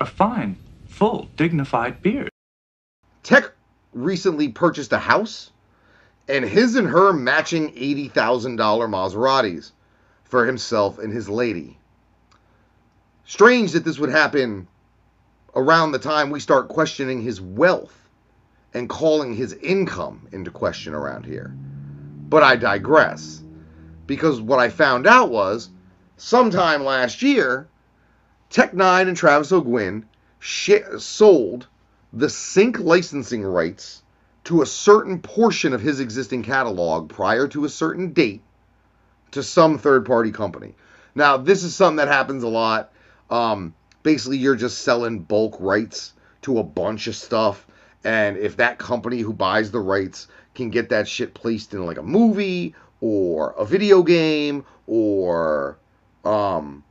A fine, full, dignified beard. Tech recently purchased a house and his and her matching $80,000 Maseratis for himself and his lady. Strange that this would happen around the time we start questioning his wealth and calling his income into question around here. But I digress. Because what I found out was sometime last year, Tech N9ne and Travis O'Guin sold the sync licensing rights to a certain portion of his existing catalog prior to a certain date to some third party company. Now, this is something that happens a lot. Um, basically, you're just selling bulk rights to a bunch of stuff. And if that company who buys the rights can get that shit placed in like a movie or a video game or um,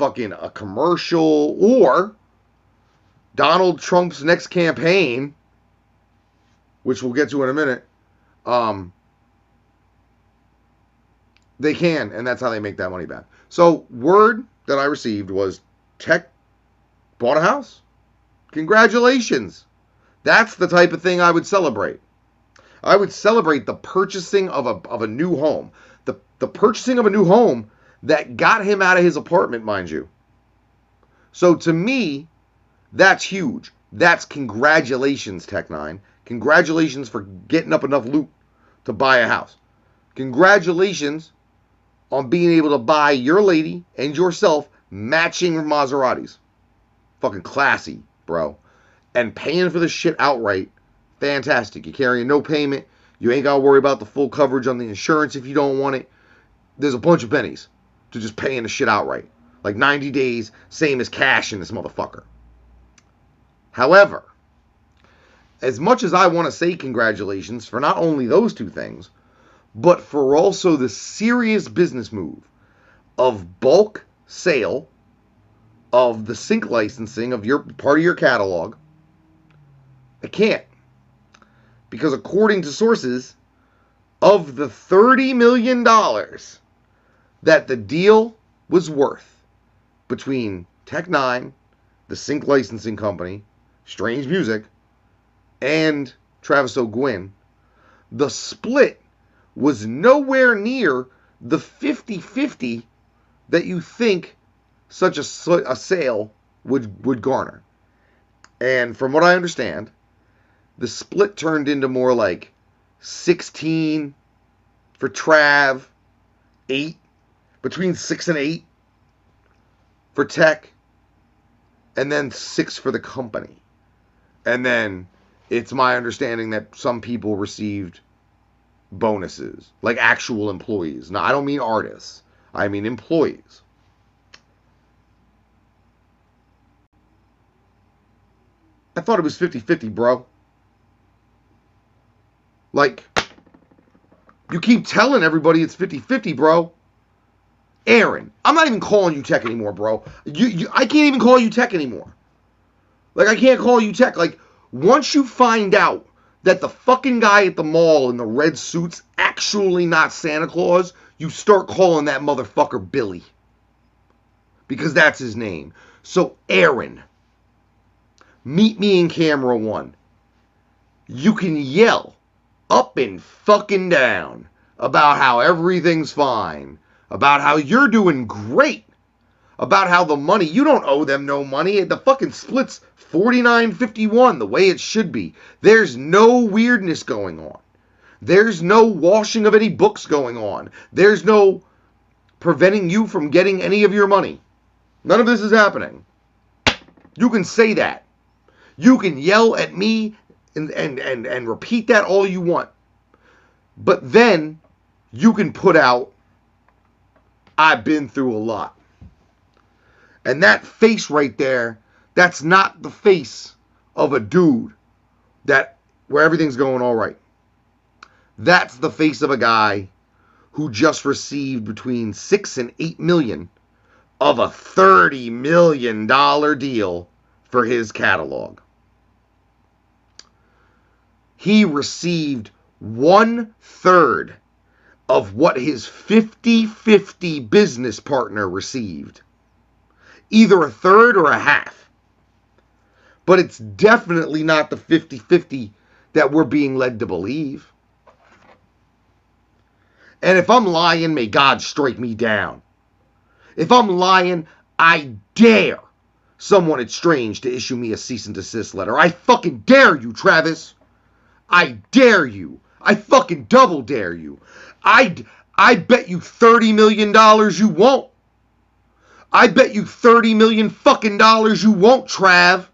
fucking a commercial or Donald Trump's next campaign, which we'll get to in a minute, um, they can, and that's how they make that money back. So, word that I received was Tech bought a house. Congratulations. That's the type of thing I would celebrate. I would celebrate the purchasing of a, of a new home. The, the purchasing of a new home that got him out of his apartment, mind you. So to me, that's huge. That's congratulations, Tech N9ne. Congratulations for getting up enough loot to buy a house. Congratulations on being able to buy your lady and yourself matching Maseratis. Fucking classy, bro. And paying for the shit outright. Fantastic. You're carrying no payment. You ain't got to worry about the full coverage on the insurance if you don't want it. There's a bunch of pennies to just paying the shit outright. Like 90 days, same as cash in this motherfucker. However, as much as I want to say congratulations for not only those two things, but for also the serious business move of bulk sale of the sync licensing of your part of your catalog, I can't. Because according to sources, of the $30 million that the deal was worth between Tech N9ne, the sync licensing company, Strange Music, and Travis O'Guin, the split was nowhere near the 50 50 that you think such a, a sale would, would garner. And from what I understand, the split turned into more like 16 for Trav, 8 between 6 and 8 for tech and then 6 for the company. And then it's my understanding that some people received bonuses, like actual employees. Now, I don't mean artists, I mean employees. I thought it was 50 50, bro. Like, you keep telling everybody it's 50 50, bro. Aaron, I'm not even calling you tech anymore, bro. You, you, I can't even call you tech anymore. Like, I can't call you tech. Like, once you find out that the fucking guy at the mall in the red suit's actually not Santa Claus, you start calling that motherfucker Billy. Because that's his name. So, Aaron, meet me in camera one. You can yell up and fucking down about how everything's fine, about how you're doing great, about how the money, you don't owe them no money. The fucking split's 49.51 the way it should be. There's no weirdness going on. There's no washing of any books going on. There's no preventing you from getting any of your money. None of this is happening. You can say that. You can yell at me and, and, and, and repeat that all you want. But then you can put out, I've been through a lot. And that face right there, that's not the face of a dude that where everything's going all right. That's the face of a guy who just received between 6 and 8 million of a 30 million dollar deal for his catalog he received one third of what his 50 50 business partner received either a third or a half. But it's definitely not the 50 50 that we're being led to believe. And if I'm lying, may God strike me down. If I'm lying, I dare someone at Strange to issue me a cease and desist letter. I fucking dare you, Travis. I dare you. I fucking double dare you. I I bet you 30 million dollars you won't. I bet you 30 million fucking dollars you won't, Trav.